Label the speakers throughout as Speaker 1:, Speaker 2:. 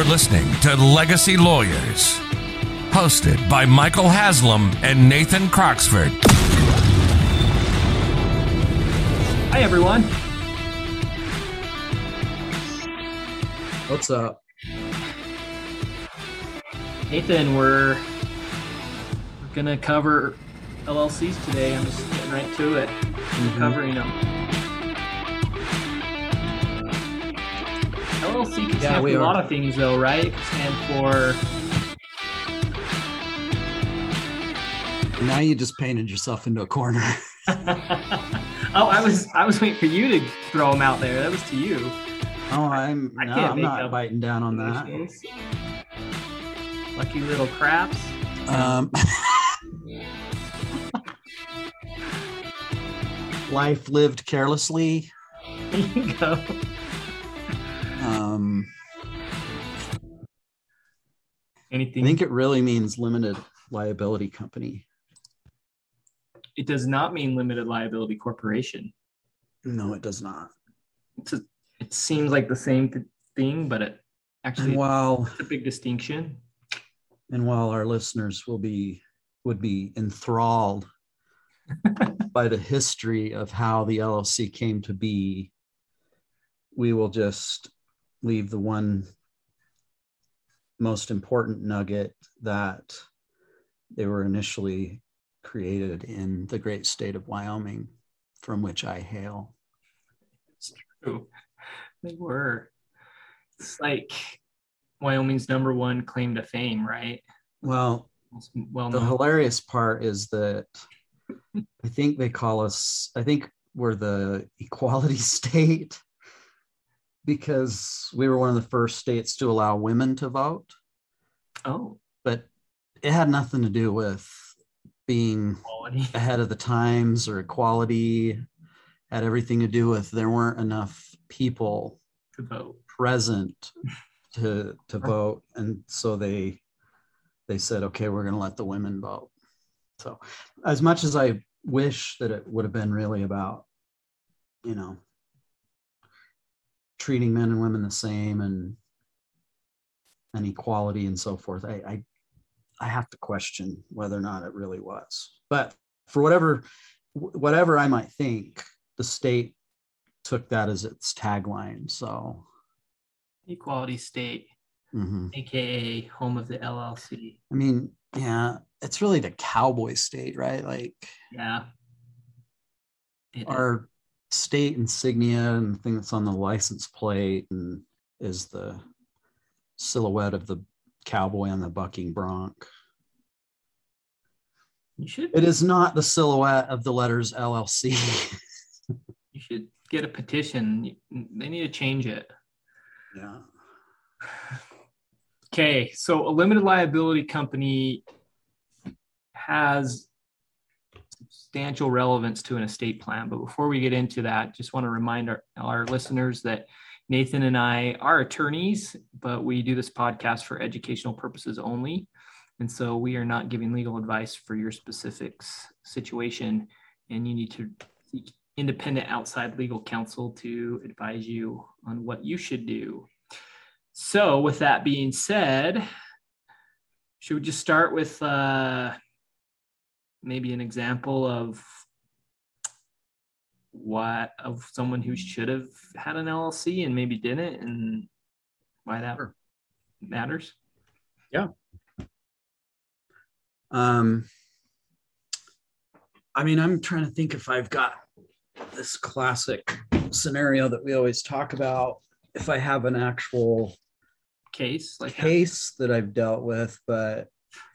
Speaker 1: You're listening to Legacy Lawyers, hosted by Michael Haslam and Nathan Croxford.
Speaker 2: Hi, everyone.
Speaker 3: What's up?
Speaker 2: Nathan, we're, we're gonna cover LLCs today. I'm just getting right to it.
Speaker 3: Mhm.
Speaker 2: Covering them. LLC can
Speaker 3: Yeah,
Speaker 2: stand for a lot of things, though, right? It can stand for
Speaker 3: Now you just painted yourself into a corner.
Speaker 2: oh, I was I was waiting for you to throw them out there. That was to you.
Speaker 3: Oh, I'm
Speaker 2: I
Speaker 3: no, I'm not biting down on that.
Speaker 2: Lucky little craps.
Speaker 3: Um, life lived carelessly.
Speaker 2: There you go.
Speaker 3: Um, I think it really means limited liability company.
Speaker 2: it does not mean limited liability corporation.
Speaker 3: No, it does not.
Speaker 2: It's a, it seems like the same th- thing, but it actually
Speaker 3: And while
Speaker 2: it's a big distinction.
Speaker 3: and while our listeners will be would be enthralled by the history of how the LLC came to be, we will just leave the one most important nugget that they were initially created in the great state of Wyoming, from which I hail.
Speaker 2: It's true. they were. It's like Wyoming's number one claim to fame, right?
Speaker 3: Well,
Speaker 2: well
Speaker 3: the hilarious part is that I think they call us, I think we're the equality state because we were one of the first states to allow women to vote,
Speaker 2: Oh,
Speaker 3: but it had nothing to do with being
Speaker 2: quality.
Speaker 3: ahead of the times or equality. It had everything to do with there weren't enough people
Speaker 2: to vote.
Speaker 3: present to to vote and so they they said okay we're going to let the women vote so as much as i wish that it would have been really about you know treating men and women the same and and equality and so forth i i, I have to question whether or not it really was but for whatever whatever i might think the state took that as its tagline so
Speaker 2: Equality state,
Speaker 3: mhm.
Speaker 2: aka home of the LLC.
Speaker 3: I mean, yeah, it's really the cowboy state, right? Like
Speaker 2: Yeah. It-
Speaker 3: our state insignia and the thing that's on the license plate and is the silhouette of the cowboy on the bucking bronc.
Speaker 2: you should
Speaker 3: It is not the silhouette of the letters LLC.
Speaker 2: you should get a petition. They need to change it.
Speaker 3: yeah.
Speaker 2: Okay, so a limited liability company has substantial relevance to an estate plan. But before we get into that, just want to remind our, our listeners that Nathan and I are attorneys, but we do this podcast for educational purposes only. And so we are not giving legal advice for your specific situation. And you need to seek independent outside legal counsel to advise you on what you should do. So, with that being said, should we just start with uh, maybe an example of what of someone who should have had an LLC and maybe didn't, and why that
Speaker 3: Sure.
Speaker 2: matters? Yeah.
Speaker 3: Um, I mean, I'm trying to think if I've got this classic scenario that we always talk about. If I have an actual
Speaker 2: Case like
Speaker 3: case that I've dealt with, but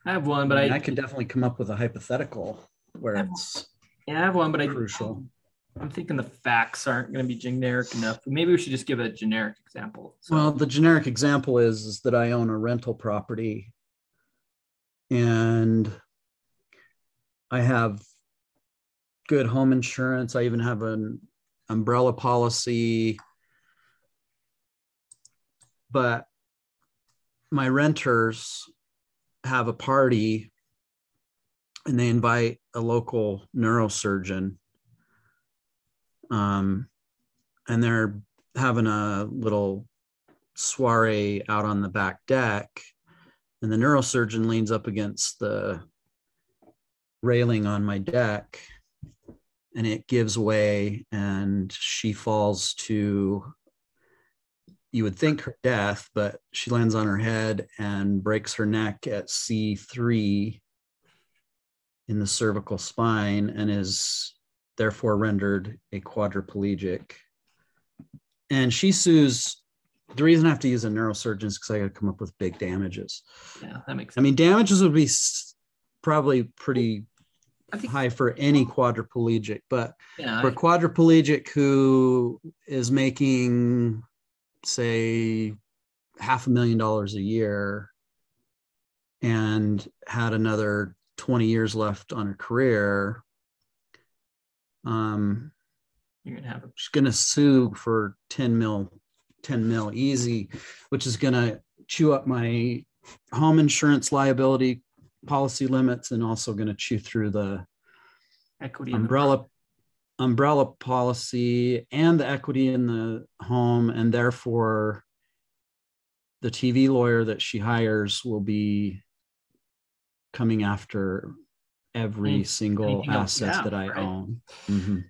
Speaker 2: I have one,
Speaker 3: but
Speaker 2: but
Speaker 3: I, mean,
Speaker 2: I,
Speaker 3: I could definitely come up with a hypothetical where
Speaker 2: I've-
Speaker 3: it's
Speaker 2: yeah, I have one, but I
Speaker 3: crucial.
Speaker 2: I'm thinking the facts aren't going to be generic enough. Maybe we should just give a generic example. So,
Speaker 3: Well, the generic example is, is that I own a rental property and I have good home insurance. I even have an umbrella policy. But my renters have a party and they invite a local neurosurgeon. Um, and they're having a little soiree out on the back deck, and the neurosurgeon leans up against the railing on my deck and it gives way and she falls to you would think her death but she lands on her head and breaks her neck at c3 in the cervical spine and is therefore rendered a quadriplegic. And she sues the reason i have to use a neurosurgeon is because i got to come up with big damages.
Speaker 2: Yeah, that makes
Speaker 3: i mean damages would be probably pretty
Speaker 2: think,
Speaker 3: high for any quadriplegic, but
Speaker 2: yeah,
Speaker 3: for
Speaker 2: I-
Speaker 3: quadriplegic who is making, say, half a million dollars a year and had another 20 years left on her career, um,
Speaker 2: you're gonna have a
Speaker 3: she's going to sue for 10 mil, 10 mil easy, which is going to chew up my home insurance liability policy limits and also going to chew through the
Speaker 2: equity
Speaker 3: umbrella umbrella policy and the equity in the home and therefore the TV lawyer that she hires will be coming after every
Speaker 2: Any-
Speaker 3: single
Speaker 2: anything
Speaker 3: asset
Speaker 2: have,
Speaker 3: that I
Speaker 2: right?
Speaker 3: own. Mhm.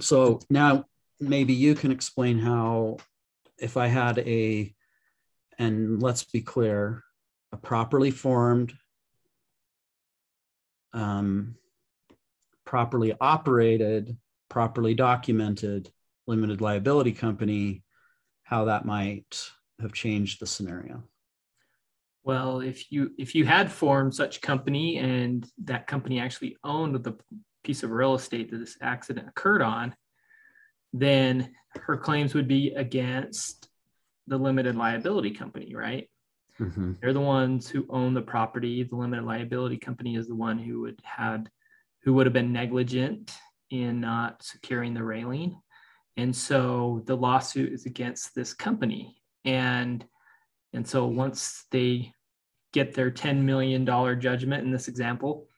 Speaker 3: So now maybe you can explain how if I had a and let's be clear, a properly formed um, properly operated, properly documented limited liability company, how that might have changed the scenario.
Speaker 2: Well, if you if you had formed such company and that company actually owned the piece of real estate that this accident occurred on, then her claims would be against the limited liability company, right?
Speaker 3: Mhm.
Speaker 2: They're the ones who own the property. The limited liability company is the one who would had who would have been negligent in not securing the railing. And so the lawsuit is against this company. And and so once they get their $10 million judgment in this example,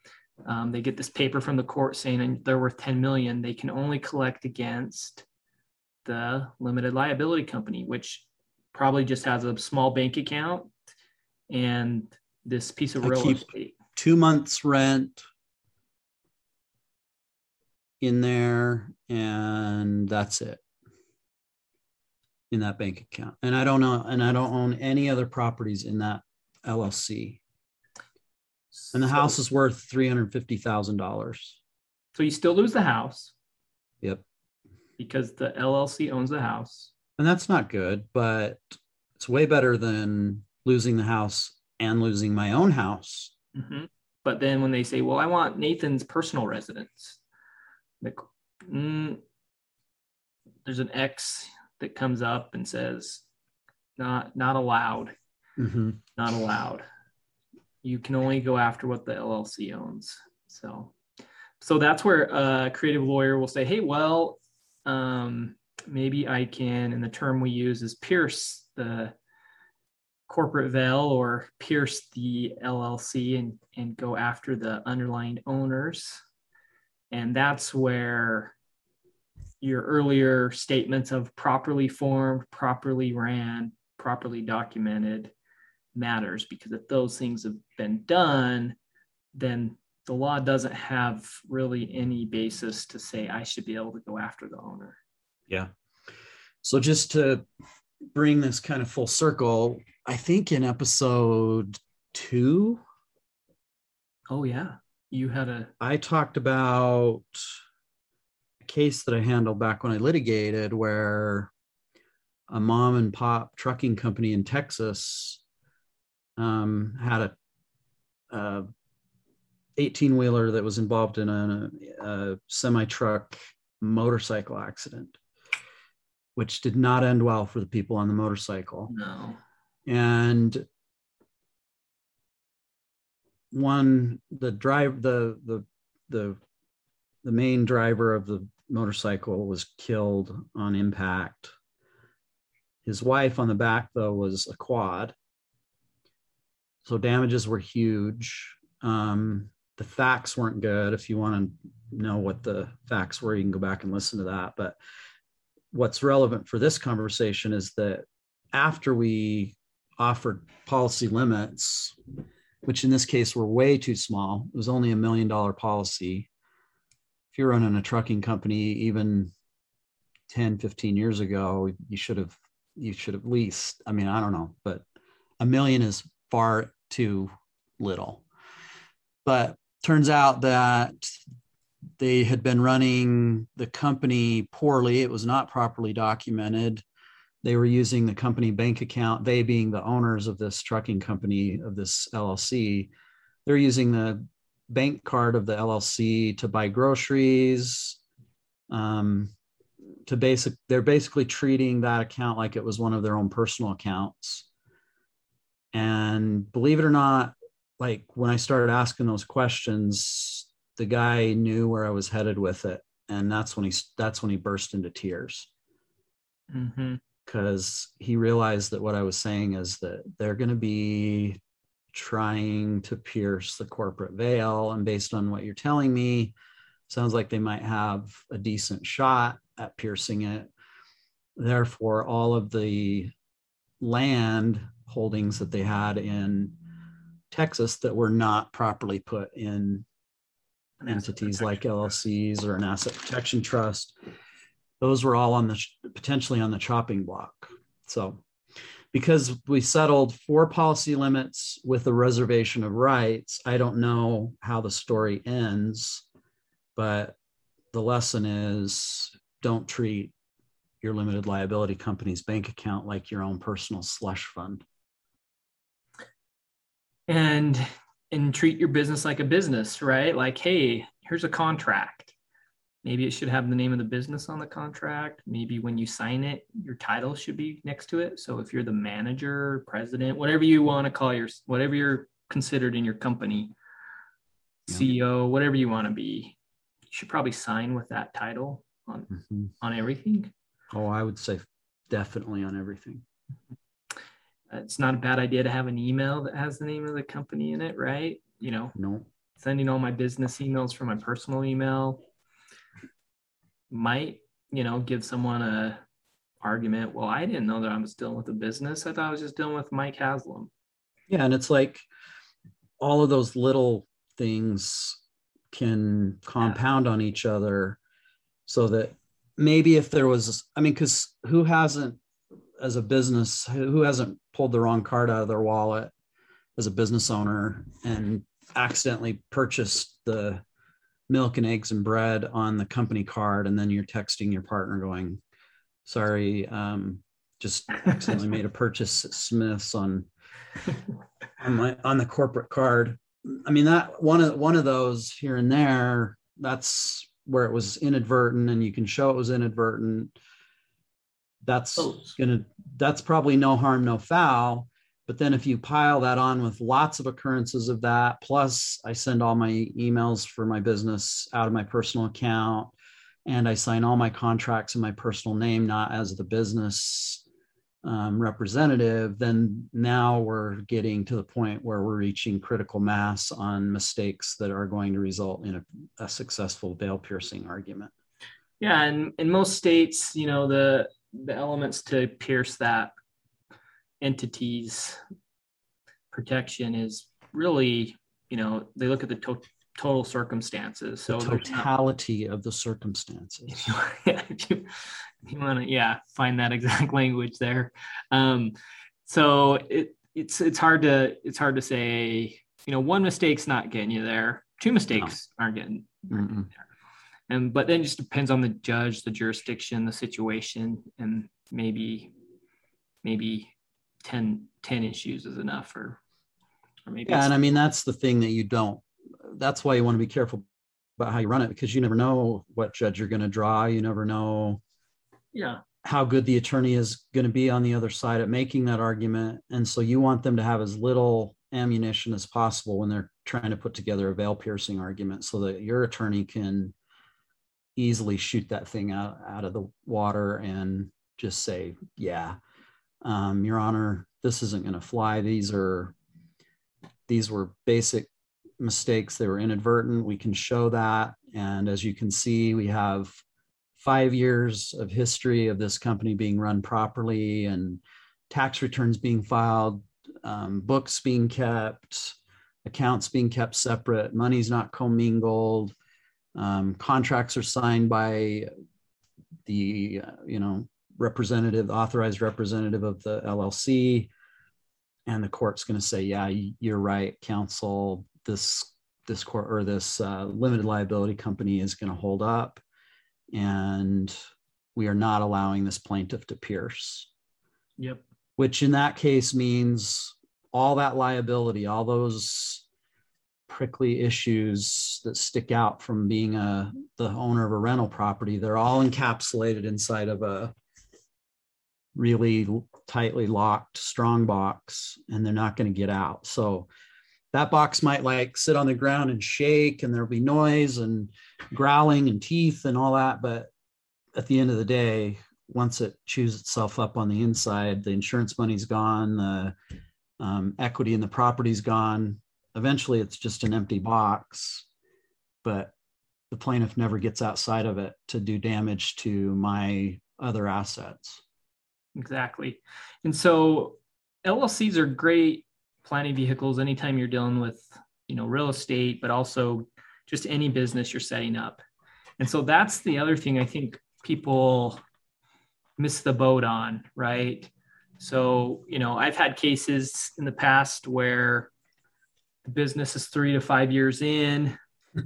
Speaker 2: um, they get this paper from the court saying they're worth 10 million, they can only collect against the limited liability company, which probably just has a small bank account and this piece of
Speaker 3: I
Speaker 2: real estate.
Speaker 3: Two months rent in there, and that's it in that bank account. And I don't know, and I don't own any other properties in that LLC. And the
Speaker 2: So-
Speaker 3: house is worth three hundred fifty thousand dollars.
Speaker 2: So you still lose the house
Speaker 3: Yep.
Speaker 2: because the LLC owns the house.
Speaker 3: And that's not good, but it's way better than losing the house and losing my own house.
Speaker 2: Mhm. But then when they say, "Well, I want Nathan's personal residence," like, mm, there's an X that comes up and says, "Not not allowed, not allowed." You can only go after what the LLC owns. So, so that's where a creative lawyer will say, "Hey, well, um, maybe I can." And the term we use is pierce the corporate veil or pierce the LLC and, and go after the underlying owners. And that's where your earlier statements of properly formed, properly ran, properly documented matters because if those things have been done, then the law doesn't have really any basis to say I should be able to go after the owner.
Speaker 3: Yeah. So just to bring this kind of full circle, I think in episode two,
Speaker 2: Oh yeah. You had a
Speaker 3: I talked about a case that I handled back when I litigated where a mom and pop trucking company in Texas um, had a, a 18 wheeler that was involved in a, a semi truck motorcycle accident, which did not end well for the people on the motorcycle
Speaker 2: no.
Speaker 3: and one the drive the the the the main driver of the motorcycle was killed on impact. His wife on the back though was a quad. So damages were huge. Um, the facts weren't good. If you want to know what the facts were you can go back and listen to that. But what's relevant for this conversation is that after we offered policy limits, which in this case were way too small, it was only a million dollar policy. If you're running a trucking company, even 10, 15 years ago, you should have you should have least, I mean, I don't know, but a million is far too little. But turns out that they had been running the company poorly. It was not properly documented. They were using the company bank account, they being the owners of this trucking company, of this LLC. They're using the bank card of the LLC to buy groceries. Um, to basic, they're basically treating that account like it was one of their own personal accounts. And believe it or not, like when I started asking those questions, the guy knew where I was headed with it, and that's when he that's when he burst into tears.
Speaker 2: Mm-hmm.
Speaker 3: Because he realized that what I was saying is that they're going to be trying to pierce the corporate veil, and based on what you're telling me, sounds like they might have a decent shot at piercing it. Therefore, all of the land holdings that they had in Texas that were not properly put in entities like LLCs or an asset protection trust. Those were all on the potentially on the chopping block. So, because we settled for policy limits with a reservation of rights, I don't know how the story ends, but the lesson is don't treat your limited liability company's bank account like your own personal slush fund.
Speaker 2: And and treat your business like a business, right? Like, hey, here's a contract. Maybe it should have the name of the business on the contract. Maybe when you sign it, your title should be next to it. So if you're the manager, president, whatever you want to call your, whatever you're considered in your company, yeah. CEO, whatever you want to be, you should probably sign with that title on mm-hmm. on everything.
Speaker 3: Oh, I would say definitely on everything
Speaker 2: it's not a bad idea to have an email that has the name of the company in it, right? You know,
Speaker 3: no.
Speaker 2: Sending all my business emails from my personal email might, you know, give someone a argument. Well, I didn't know that I was dealing with a business. I thought I was just dealing with Mike Haslam.
Speaker 3: Yeah, and it's like all of those little things can compound yeah. on each other so that maybe if there was i mean because who hasn't as a business who hasn't pulled the wrong card out of their wallet as a business owner and accidentally purchased the milk and eggs and bread on the company card and then you're texting your partner going sorry um, just accidentally made a purchase at smith's on on my on the corporate card. I mean that one of one of those here and there that's where it was inadvertent and you can show it was inadvertent. That's gonna that's probably no harm no foul but then if you pile that on with lots of occurrences of that plus i send all my emails for my business out of my personal account and i sign all my contracts in my personal name not as the business um, representative then now we're getting to the point where we're reaching critical mass on mistakes that are going to result in a, a successful veil piercing argument.
Speaker 2: Yeah and in most states you know the the elements to pierce that entity's protection is really, you know, they look at the to- total circumstances. So
Speaker 3: the totality not, of the circumstances.
Speaker 2: If you, if you, you want to, yeah, find that exact language there. Um, so it, it's it's hard to it's hard to say. You know, one mistake's not getting you there. Two mistakes no. aren't getting, aren't getting there and but then it just depends on the judge the jurisdiction the situation and maybe maybe 10 10 issues is enough or
Speaker 3: or maybe yeah and i mean that's the thing that you don't that's why you want to be careful about how you run it because you never know what judge you're going to draw you never know
Speaker 2: yeah.
Speaker 3: how good the attorney is going to be on the other side at making that argument and so you want them to have as little ammunition as possible when they're trying to put together a veil piercing argument so that your attorney can easily shoot that thing out, out of the water and just say, yeah, um, your honor, this isn't going to fly. These are, these were basic mistakes. They were inadvertent. We can show that. And as you can see, we have five years of history of this company being run properly and tax returns being filed, um, books being kept, accounts being kept separate, money's not commingled, um, contracts are signed by the uh, you know representative, authorized representative of the LLC, and the court's going to say, yeah, you're right, counsel. This this court or this uh, limited liability company is going to hold up, and we are not allowing this plaintiff to pierce.
Speaker 2: Yep.
Speaker 3: Which in that case means all that liability, all those prickly issues that stick out from being a the owner of a rental property, they're all encapsulated inside of a really tightly locked strong box and they're not going to get out. So that box might like sit on the ground and shake and there'll be noise and growling and teeth and all that but at the end of the day once it chews itself up on the inside the insurance money's gone the um, equity in the property's gone eventually it's just an empty box but the plaintiff never gets outside of it to do damage to my other assets
Speaker 2: exactly. And so llcs are great planning vehicles anytime you're dealing with you know real estate but also just any business you're setting up. And so that's the other thing i think people miss the boat on right? So you know i've had cases in the past where the business is three to five years in.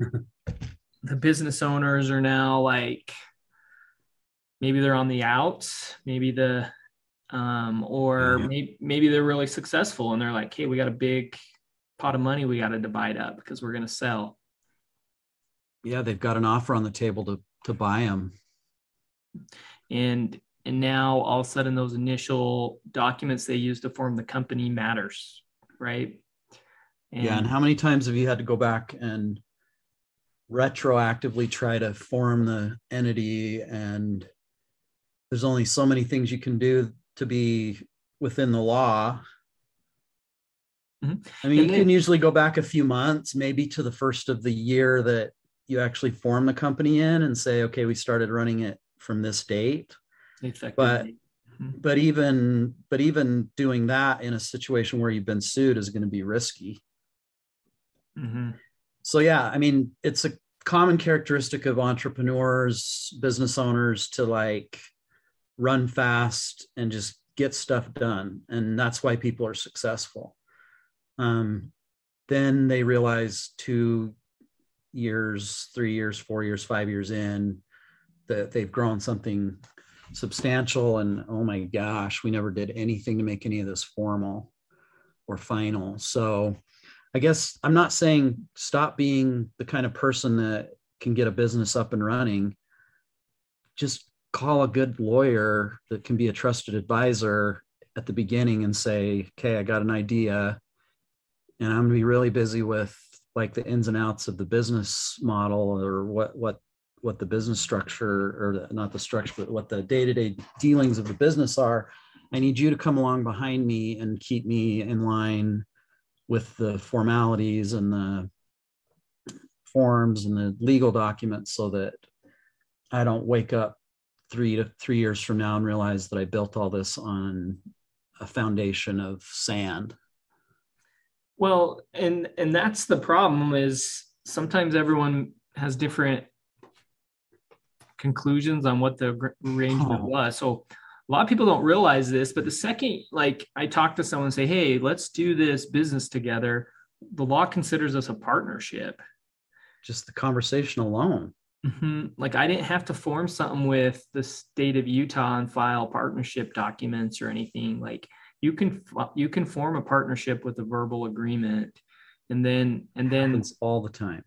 Speaker 2: The business owners are now like maybe they're on the outs maybe the um, or yeah. maybe, maybe they're really successful and they're like, hey, we got a big pot of money we got to divide up because we're going to sell.
Speaker 3: Yeah, they've got an offer on the table to to buy them.
Speaker 2: And and now all of a sudden those initial documents they use to form the company matters, right?
Speaker 3: And, yeah, and how many times have you had to go back and retroactively try to form the entity and there's only so many things you can do to be within the law. Mm-hmm. I mean, and you can usually go back a few months, maybe to the first of the year that you actually form the company in and say, okay, we started running it from this date. Exactly. But mm-hmm. but even but even doing that in a situation where you've been sued is going to be risky. Mm-hmm. So yeah, I mean, it's a common characteristic of entrepreneurs, business owners to like run fast and just get stuff done. And that's why people are successful. Um, then they realize two years three years four years five years in that they've grown something substantial. And oh my gosh we never did anything to make any of this formal or final. So i guess i'm not saying stop being the kind of person that can get a business up and running. Just call a good lawyer that can be a trusted advisor at the beginning and say, okay, I got an idea and I'm gonna be really busy with like the ins and outs of the business model or what what what the business structure or the, not the structure but what the day-to-day dealings of the business are i need you to come along behind me and keep me in line with the formalities and the forms and the legal documents so that i don't wake up three to three years from now and realize that I built all this on a foundation of sand.
Speaker 2: Well, and and that's the problem is sometimes everyone has different conclusions on what the arrangement oh. was. So a lot of people don't realize this, but the second like I talk to someone and say, "Hey, let's do this business together," the law considers us a partnership.
Speaker 3: Just the conversation alone.
Speaker 2: Mm-hmm. Like I didn't have to form something with the state of Utah and file partnership documents or anything. Like you can you can form a partnership with a verbal agreement, and then and then
Speaker 3: happens all the time,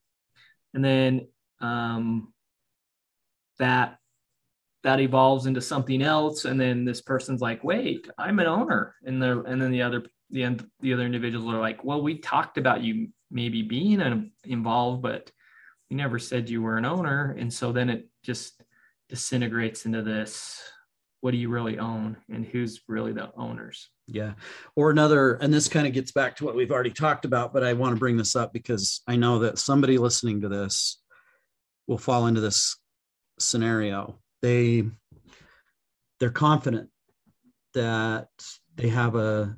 Speaker 2: and then um, that that evolves into something else, and then this person's like, "Wait, I'm an owner," and the and then the other the the other individuals are like, "Well, we talked about you maybe being involved, but." You never said you were an owner. And so then it just disintegrates into this what do you really own? And who's really the owners?
Speaker 3: Yeah. Or another and this kind of gets back to what we've already talked about but i want to bring this up because i know that somebody listening to this will fall into this scenario. They they're confident that they have a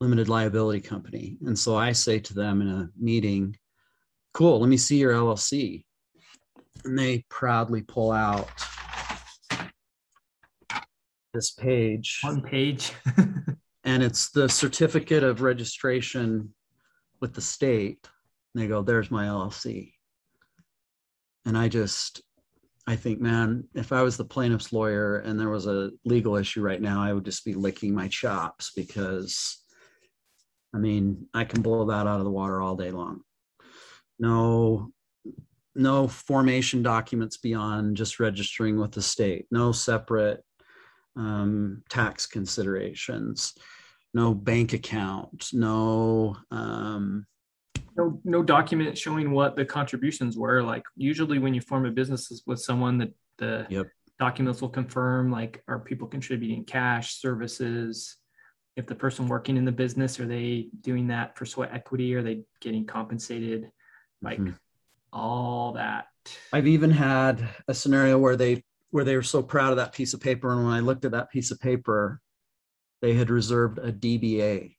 Speaker 3: limited liability company. And so I say to them in a meeting, cool, let me see your LLC. And they proudly pull out this page.
Speaker 2: One page.
Speaker 3: and it's the certificate of registration with the state. And they go, there's my LLC. And I just, I think, man, if I was the plaintiff's lawyer and there was a legal issue right now, I would just be licking my chops because, I mean, I can blow that out of the water all day long. No, no formation documents beyond just registering with the state. No separate um, tax considerations. No bank account. No. Um,
Speaker 2: no no document showing what the contributions were like usually when you form a business with someone that the
Speaker 3: yep.
Speaker 2: documents will confirm like are people contributing cash services if the person working in the business are they doing that for sweat equity are they getting compensated like mm-hmm. all that
Speaker 3: i've even had a scenario where they where they were so proud of that piece of paper and when i looked at that piece of paper they had reserved a dba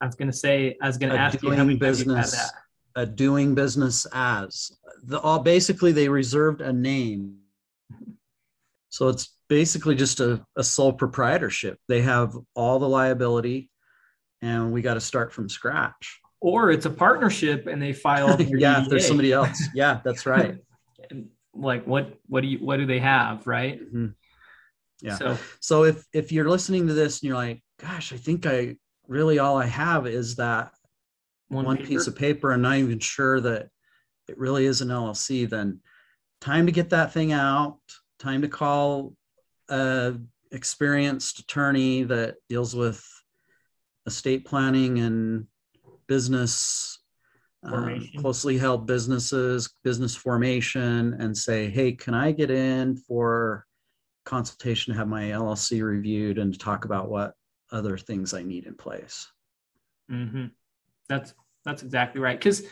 Speaker 2: I was going to say, I was going to ask you how many
Speaker 3: business. A doing business as the all basically they reserved a name. So it's basically just a, a sole proprietorship. They have all the liability and we got to start from scratch.
Speaker 2: Or it's a partnership and they file
Speaker 3: yeah, if there's somebody else. Yeah, that's right.
Speaker 2: like what what do you what do they have, right?
Speaker 3: Mm-hmm. Yeah. So so if if you're listening to this and you're like, gosh, I think I really all I have is that one, one piece of paper and not even sure that it really is an LLC, then time to get that thing out, time to call a experienced attorney that deals with estate planning and business um, closely held businesses, business formation, and say, hey, can I get in for consultation to have my LLC reviewed and to talk about what other things I need in place.
Speaker 2: Mm-hmm. That's that's exactly right. Because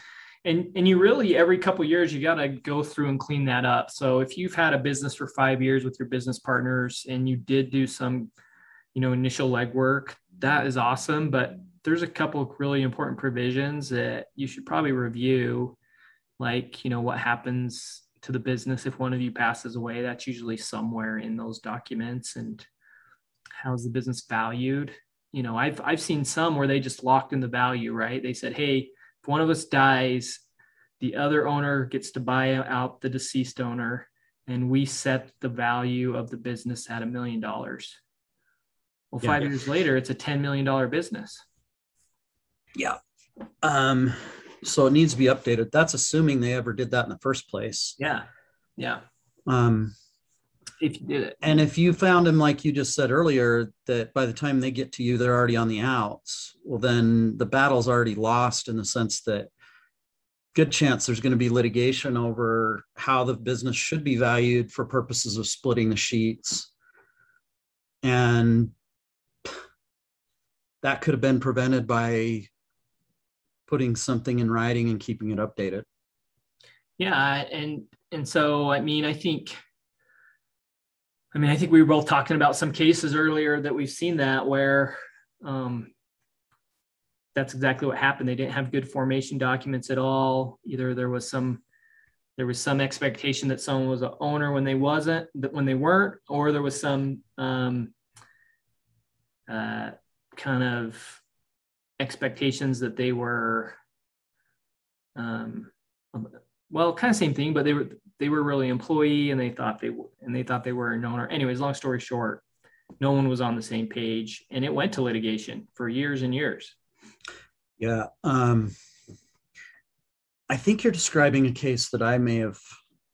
Speaker 2: and and you really every couple years you got to go through and clean that up. So if you've had a business for five years with your business partners and you did do some, you know, initial legwork, that is awesome. But there's a couple of really important provisions that you should probably review, like you know what happens to the business if one of you passes away. That's usually somewhere in those documents and how's the business valued you know i've i've seen some where they just locked in the value right they said hey if one of us dies the other owner gets to buy out the deceased owner and we set the value of the business at a million dollars well five yeah. years later it's a 10 million dollar business
Speaker 3: yeah. Um so it needs to be updated. That's assuming they ever did that in the first place.
Speaker 2: Yeah. Yeah.
Speaker 3: Um
Speaker 2: if you did it.
Speaker 3: And if you found them, like you just said earlier, that by the time they get to you, they're already on the outs, well, then the battle's already lost in the sense that good chance there's going to be litigation over how the business should be valued for purposes of splitting the sheets. And that could have been prevented by putting something in writing and keeping it updated.
Speaker 2: Yeah, and and so I mean, I think I mean, I think we were both talking about some cases earlier that we've seen that where um, that's exactly what happened. They didn't have good formation documents at all. Either there was some there was some expectation that someone was an owner when they wasn't, that when they weren't, or there was some um, uh, kind of expectations that they were um, well, kind of same thing, but they were they were really employee and they thought they and they thought they were an owner. Anyways, long story short, no one was on the same page, and it went to litigation for years and years.
Speaker 3: Yeah, um, I think you're describing a case that I may have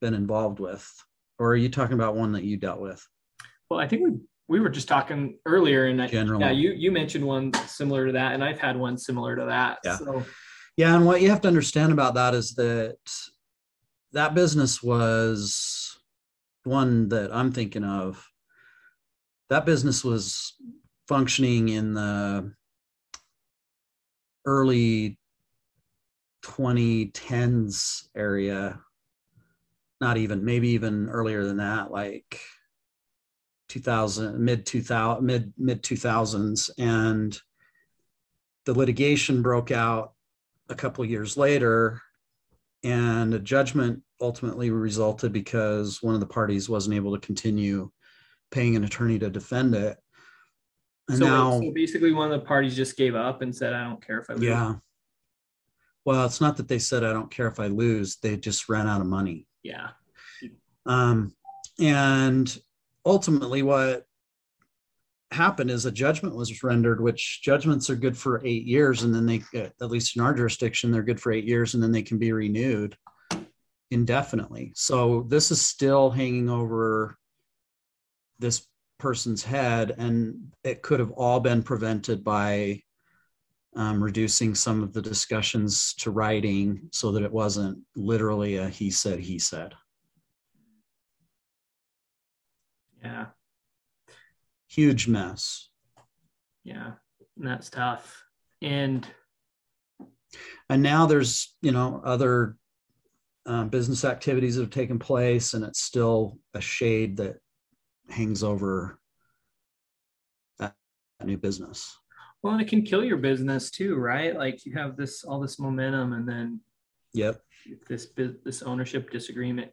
Speaker 3: been involved with, or are you talking about one that you dealt with?
Speaker 2: Well, I think we we were just talking earlier, and
Speaker 3: Generally.
Speaker 2: yeah, you you mentioned one similar to that, and I've had one similar to that.
Speaker 3: Yeah.
Speaker 2: So.
Speaker 3: Yeah, and what you have to understand about that is that that business was one that I'm thinking of. That business was functioning in the early 2010s area not even maybe even earlier than that, like 2000 mid 2000 mid mid 2000s and the litigation broke out a couple years later and a judgment ultimately resulted because one of the parties wasn't able to continue paying an attorney to defend it. And
Speaker 2: so,
Speaker 3: now
Speaker 2: so basically, one of the parties just gave up and said, "I don't care if I lose."
Speaker 3: yeah. Well it's not that they said i don't care if i lose. They just ran out of money.
Speaker 2: Yeah.
Speaker 3: um, and ultimately what happened is a judgment was rendered which judgments are good for eight years and then they at least in our jurisdiction they're good for eight years and then they can be renewed indefinitely. So this is still hanging over this person's head and it could have all been prevented by um, reducing some of the discussions to writing so that it wasn't literally a he said he said
Speaker 2: Yeah.
Speaker 3: huge mess
Speaker 2: Yeah. And that's tough. And
Speaker 3: and now there's you know other um, business activities that have taken place and it's still a shade that hangs over that new business
Speaker 2: well, and it can kill your business too, right? Like you have this all this momentum, and then
Speaker 3: yep
Speaker 2: this this ownership disagreement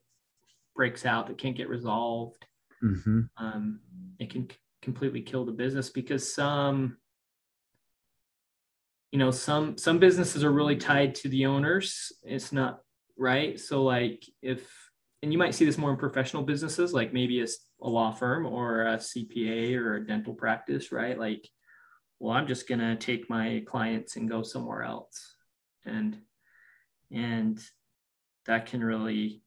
Speaker 2: breaks out that can't get resolved,
Speaker 3: hmm
Speaker 2: um, it can completely kill the business because some you know some some businesses are really tied to the owners. It's not right? So like if and you might see this more in professional businesses like maybe a, a law firm or a cpa or a dental practice right? Like well i'm just going to take my clients and go somewhere else. And and that can really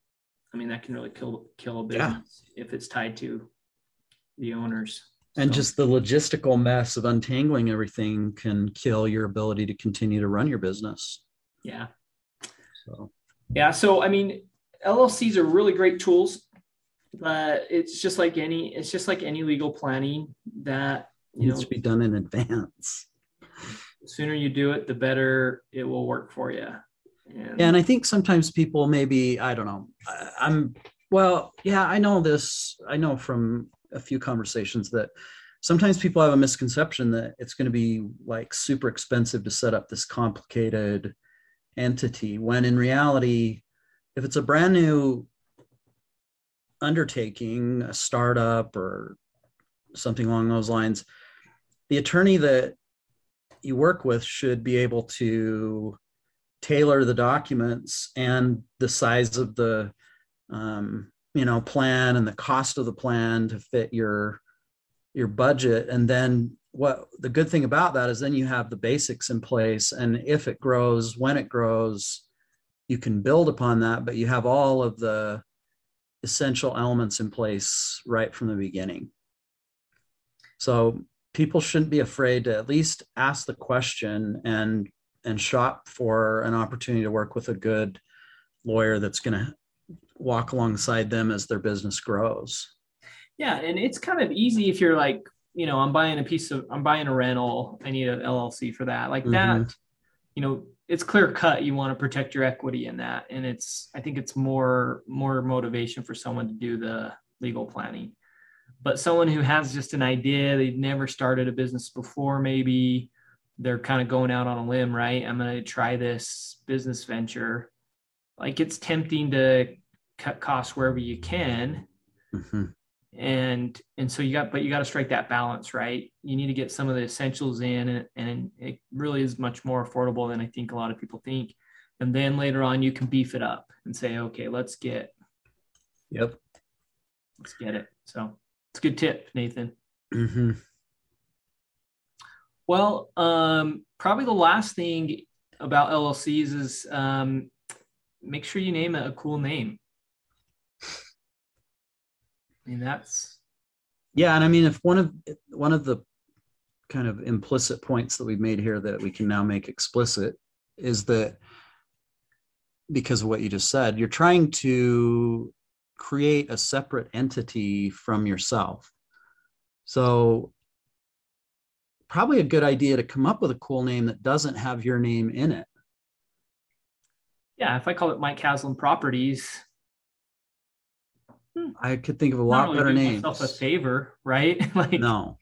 Speaker 2: i mean that can really kill kill a
Speaker 3: Yeah.
Speaker 2: business if it's tied to the owners
Speaker 3: and
Speaker 2: So-
Speaker 3: just the logistical mess of untangling everything can kill your ability to continue to run your business
Speaker 2: yeah
Speaker 3: so
Speaker 2: Yeah. So, I mean, LLCs are really great tools, but it's just like any, it's just like any legal planning that, you know,
Speaker 3: needs to be done in advance
Speaker 2: the sooner you do it, the better it will work for you. And,
Speaker 3: Yeah, and I think sometimes people maybe I don't know. I, I'm well, yeah, I know this. I know from a few conversations that sometimes people have a misconception that it's going to be like super expensive to set up this complicated entity when in reality if it's a brand new undertaking a startup or something along those lines the attorney that you work with should be able to tailor the documents and the size of the um, you know plan and the cost of the plan to fit your your budget. And then what the good thing about that is then you have the basics in place. And if it grows when it grows you can build upon that but you have all of the essential elements in place right from the beginning. So people shouldn't be afraid to at least ask the question and and shop for an opportunity to work with a good lawyer that's going to walk alongside them as their business grows.
Speaker 2: yeah. And it's kind of easy if you're like, you know, I'm buying a piece of, I'm buying a rental. I need an LLC for that. Like that,
Speaker 3: Mhm.
Speaker 2: you know, it's clear cut. You want to protect your equity in that. And it's, I think it's more, more motivation for someone to do the legal planning. But someone who has just an idea, they've never started a business before, maybe they're kind of going out on a limb, right? I'm going to try this business venture. Like it's tempting to cut costs wherever you can
Speaker 3: Mhm.
Speaker 2: and and so you got but you got to strike that balance right you need to get some of the essentials in and, and it really is much more affordable than i think a lot of people think and then later on you can beef it up and say okay let's get
Speaker 3: Yep.
Speaker 2: let's get it so it's a good tip nathan
Speaker 3: hmm
Speaker 2: well um probably the last thing about llcs is um make sure you name it a cool name i mean that's
Speaker 3: Yeah, and I mean, if one of one of the kind of implicit points that we've made here that we can now make explicit is that because of what you just said, you're trying to create a separate entity from yourself. So probably a good idea to come up with a cool name that doesn't have your name in it.
Speaker 2: yeah if i call it mike haslam properties
Speaker 3: I could think of a lot
Speaker 2: really
Speaker 3: better names.
Speaker 2: myself a favor, right? like
Speaker 3: No.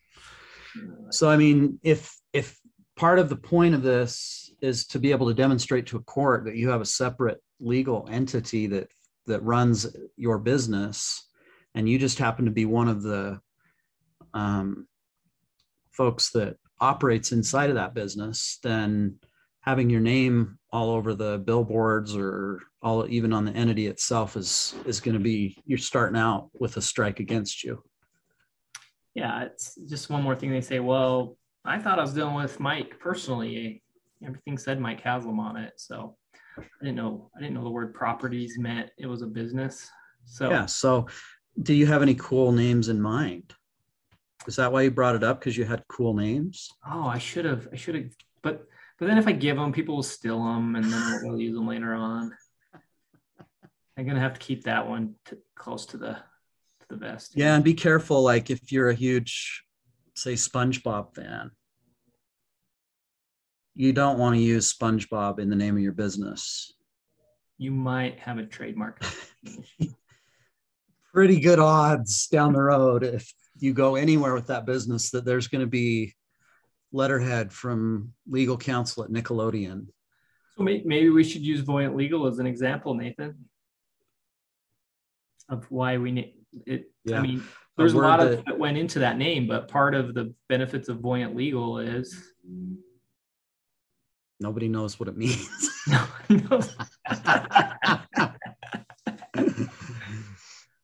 Speaker 3: So I mean, if if part of the point of this is to be able to demonstrate to a court that you have a separate legal entity that that runs your business, and you just happen to be one of the um, folks that operates inside of that business, then having your name all over the billboards or all even on the entity itself is is going to be you're starting out with a strike against you.
Speaker 2: yeah, it's just one more thing they say. Well, I thought I was dealing with Mike personally. Everything said Mike Haslam on it, so I didn't know. I didn't know the word properties meant it was a business. So
Speaker 3: Yeah. So, do you have any cool names in mind? Is that why you brought it up? Because you had cool names?
Speaker 2: oh, I should have. I should have. But but then if I give them, people will steal them, and then we'll use them later on. I'm gonna have to keep that one to, close to the to the vest.
Speaker 3: Yeah. And be careful. Like, if you're a huge, say, SpongeBob fan, you don't want to use SpongeBob in the name of your business.
Speaker 2: you might have a trademark.
Speaker 3: Pretty good odds down the road if you go anywhere with that business that there's going to be letterhead from legal counsel at Nickelodeon.
Speaker 2: So maybe we should use Voyant Legal as an example, Nathan, of why we need it.
Speaker 3: Yeah.
Speaker 2: I mean, there's a,
Speaker 3: word
Speaker 2: lot of
Speaker 3: that-
Speaker 2: that went into that name, but part of the benefits of Voyant Legal is
Speaker 3: Nobody knows what it means.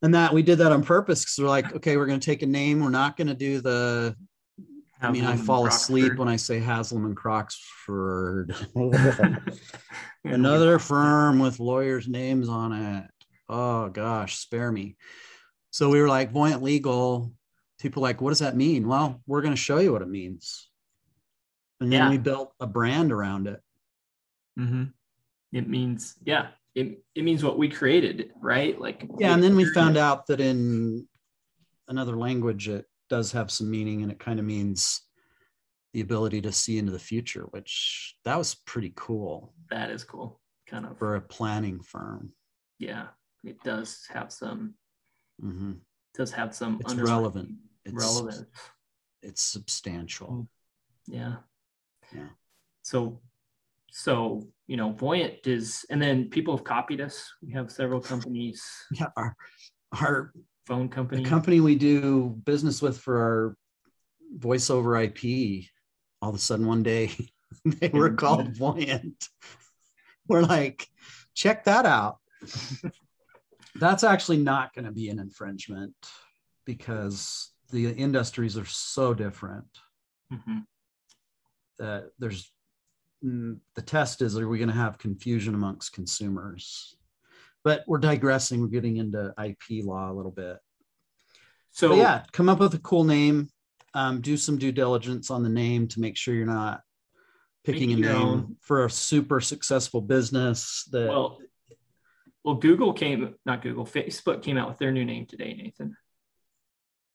Speaker 3: and that we did that on purpose because we're like, okay, we're going to take a name. We're not going to do the. I mean, I fall
Speaker 2: and
Speaker 3: asleep when I say Haslam and Croxford. Another firm with lawyers' names on it. Oh gosh, spare me. So we were like, Voyant Legal. People like, what does that mean? Well, we're going to show you what it means. And then
Speaker 2: Yeah.
Speaker 3: we built a brand around it.
Speaker 2: Mhm. It means, yeah, it, it means what we created, right? Like,
Speaker 3: Yeah, and then we found out that in another language it does have some meaning and it kind of means the ability to see into the future, which that was pretty cool
Speaker 2: that is cool. Kind of,
Speaker 3: for a planning firm.
Speaker 2: yeah, it does have some,
Speaker 3: Mm-hmm.
Speaker 2: does have some
Speaker 3: It's relevant. It's
Speaker 2: relevance.
Speaker 3: It's substantial.
Speaker 2: Yeah.
Speaker 3: Yeah.
Speaker 2: So, so you know, Voyant is, and then people have copied us. We have several companies,
Speaker 3: Yeah, our our
Speaker 2: phone
Speaker 3: the
Speaker 2: company.
Speaker 3: company we do business with for our voice over IP, all of a sudden one day they were called Voyant. We're like, check that out. That's actually not going to be an infringement because the industries are so different
Speaker 2: Mhm.
Speaker 3: that there's the test is are we going to have confusion amongst consumers? But we're digressing. We're getting into IP law a little bit.
Speaker 2: So
Speaker 3: But yeah, come up with a cool name. Um, do some due diligence on the name to make sure you're not picking a name
Speaker 2: own.
Speaker 3: for a super successful business that
Speaker 2: well, well, Google came, not Google, Facebook came out with their new name today, Nathan.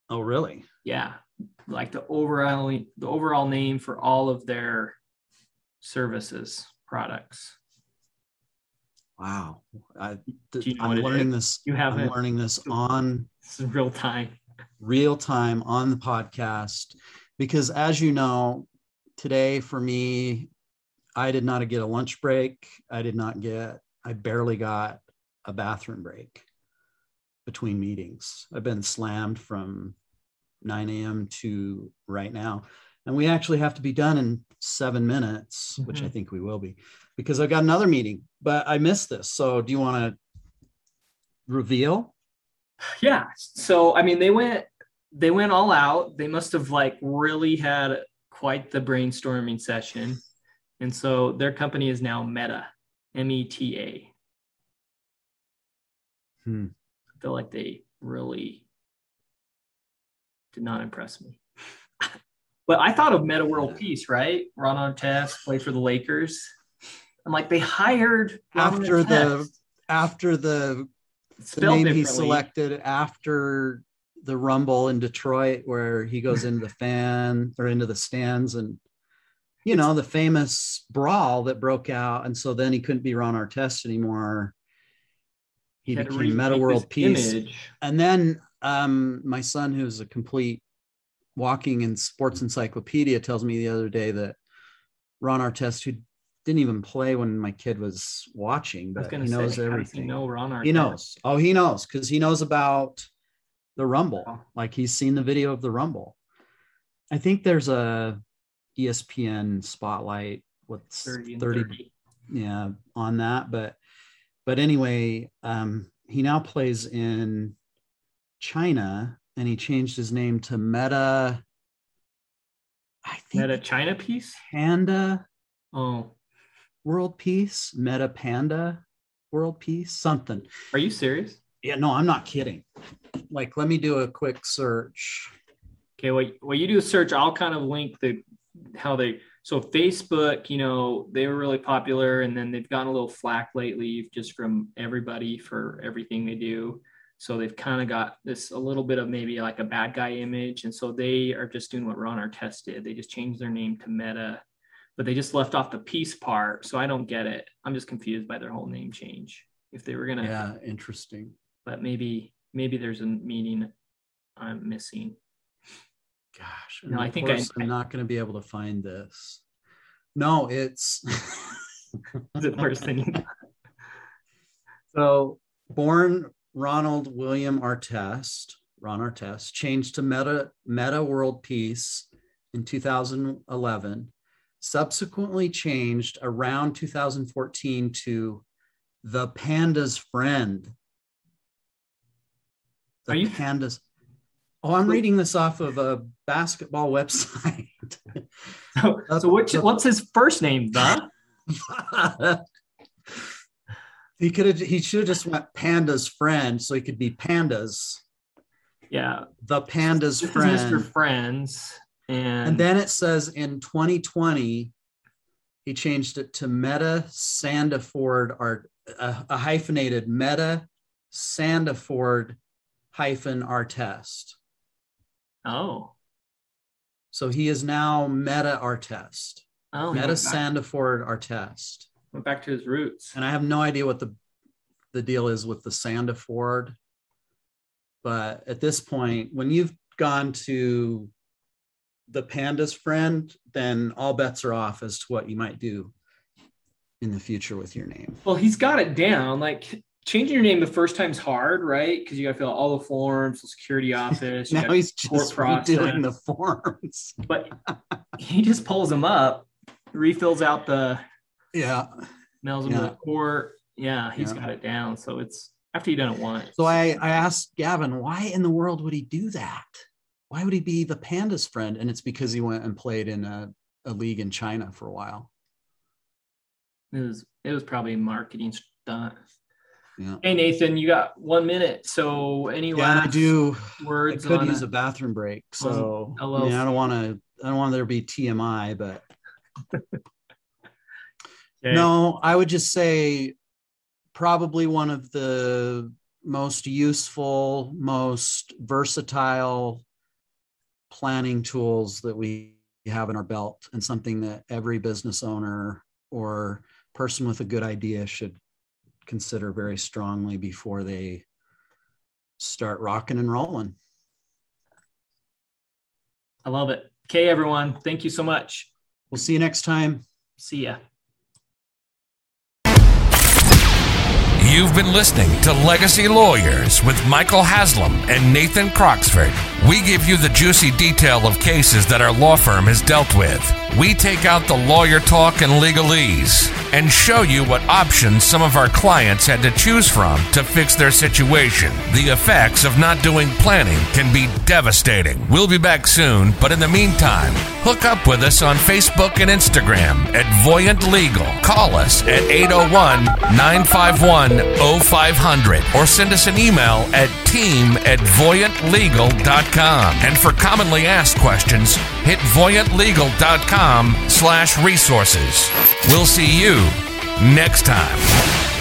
Speaker 3: oh really
Speaker 2: Yeah, like the overall the overall name for all of their services products.
Speaker 3: wow I,
Speaker 2: know
Speaker 3: i'm learning
Speaker 2: is?
Speaker 3: this
Speaker 2: You
Speaker 3: i'm
Speaker 2: haven't.
Speaker 3: learning this on
Speaker 2: This is real time.
Speaker 3: real time on the podcast because as you know today for me i did not get a lunch break i did not get i barely got a bathroom break between meetings i've been slammed from 9 a.m to right now and we actually have to be done in seven minutes which i
Speaker 2: Mhm.
Speaker 3: think we will be because I've got another meeting but i missed this so do you want to reveal
Speaker 2: Yeah. So I mean, they went they went all out. They must have like really had quite the brainstorming session, and so their company is now Meta, M E T A.
Speaker 3: Hmm.
Speaker 2: I feel like they really did not impress me. But I thought of Metta World Peace, right? Ron Artest played for the Lakers. I'm like, they hired Ron
Speaker 3: After the- after the the name he selected after the rumble in Detroit, where he goes into the fan or into the stands, and you know the famous brawl that broke out, and so then he couldn't be Ron Artest anymore. he
Speaker 2: had
Speaker 3: became
Speaker 2: remake
Speaker 3: Metta World Peace.
Speaker 2: image.
Speaker 3: And then um, my son, who's a complete walking in sports encyclopedia, tells me the other day that Ron Artest, who didn't even play when my kid was watching,
Speaker 2: I was
Speaker 3: but he knows
Speaker 2: how does he
Speaker 3: everything.
Speaker 2: know Ron
Speaker 3: He knows. Oh, he knows because he knows about the Rumble. Like he's seen the video of the Rumble. I think there's a ESPN spotlight with
Speaker 2: 30
Speaker 3: 30,
Speaker 2: 30.
Speaker 3: yeah on that but but anyway um he now plays in china and he changed his name to meta i think
Speaker 2: Meta China piece?
Speaker 3: panda
Speaker 2: Oh,
Speaker 3: world peace meta panda world peace something
Speaker 2: are you serious?
Speaker 3: yeah no i'm not kidding like let me do a quick search
Speaker 2: Okay, well, well, you do a search. I'll kind of link the how they. So Facebook, you know, they were really popular, and then they've gotten a little flack lately, just from everybody for everything they do. So they've kind of got this a little bit of maybe like a bad guy image, and so they are just doing what Ron Artest did. They just changed their name to Meta, but they just left off the peace part. So I don't get it. I'm just confused by their whole name change. If they were gonna,
Speaker 3: yeah interesting
Speaker 2: but maybe maybe there's a meaning I'm missing.
Speaker 3: gosh
Speaker 2: No, I think I,
Speaker 3: I'm not going to be able to find this no it's
Speaker 2: Is it worse than you?
Speaker 3: So, born Ronald William Artest, Ron Artest, changed to Meta Metta World Peace in 2011. Subsequently changed around 2014 to the Panda's Friend. The
Speaker 2: Are you-
Speaker 3: Panda's. Oh, I'm reading this off of a basketball website.
Speaker 2: So, so which, what's his first name? The
Speaker 3: he could have. He should have just went Panda's friend, so he could be Pandas.
Speaker 2: yeah,
Speaker 3: The Panda's
Speaker 2: this
Speaker 3: friend.
Speaker 2: Mr. Friends, and,
Speaker 3: And then it says in 2020, he changed it to Metta Sandiford art, a, a hyphenated Metta Sandiford hyphen Artest.
Speaker 2: oh,
Speaker 3: So he is now Metta Artest,
Speaker 2: oh, Metta
Speaker 3: Sandiford Artest.
Speaker 2: Went back to his roots.
Speaker 3: And I have no idea what the the deal is with the Sandiford. But at this point, when you've gone to the panda's friend, then all bets are off as to what you might do in the future with your name.
Speaker 2: Well, he's got it down. Like changing your name the first time's hard, right? Because you got to fill out all the forms, the security office.
Speaker 3: Now he's just redoing the forms.
Speaker 2: but he just pulls them up, refills out the,
Speaker 3: Yeah.
Speaker 2: mails them to the court. Yeah, he's
Speaker 3: Yeah.
Speaker 2: got it down. So it's after you done it once.
Speaker 3: So I, I asked Gavin, why in the world would he do that? Why would he be the panda's friend? And it's because he went and played in a, a league in China for a while.
Speaker 2: It was it was probably marketing stunt.
Speaker 3: Yeah.
Speaker 2: Hey Nathan, you got one minute. So any
Speaker 3: Yeah, I do.
Speaker 2: words?
Speaker 3: I
Speaker 2: could
Speaker 3: use
Speaker 2: it?
Speaker 3: a bathroom break, so I, mean, I don't want to. I don't want there to be TMI, but
Speaker 2: Okay.
Speaker 3: no, I would just say probably one of the most useful, most versatile planning tools that we have in our belt, and something that every business owner or person with a good idea should consider very strongly before they start rocking and rolling.
Speaker 2: I love it. Okay, everyone. Thank you so much.
Speaker 3: We'll see you next time.
Speaker 2: See ya.
Speaker 1: You've been listening to Legacy Lawyers with Michael Haslam and Nathan Croxford. We give you the juicy detail of cases that our law firm has dealt with. We take out the lawyer talk and legalese and show you what options some of our clients had to choose from to fix their situation. The effects of not doing planning can be devastating. We'll be back soon, but in the meantime, hook up with us on Facebook and Instagram at Voyant Legal. Call us at 801 951 0500 or send us an email at team at voyantlegal.com. And for commonly asked questions, hit voyantlegal.com slash resources. We'll see you next time.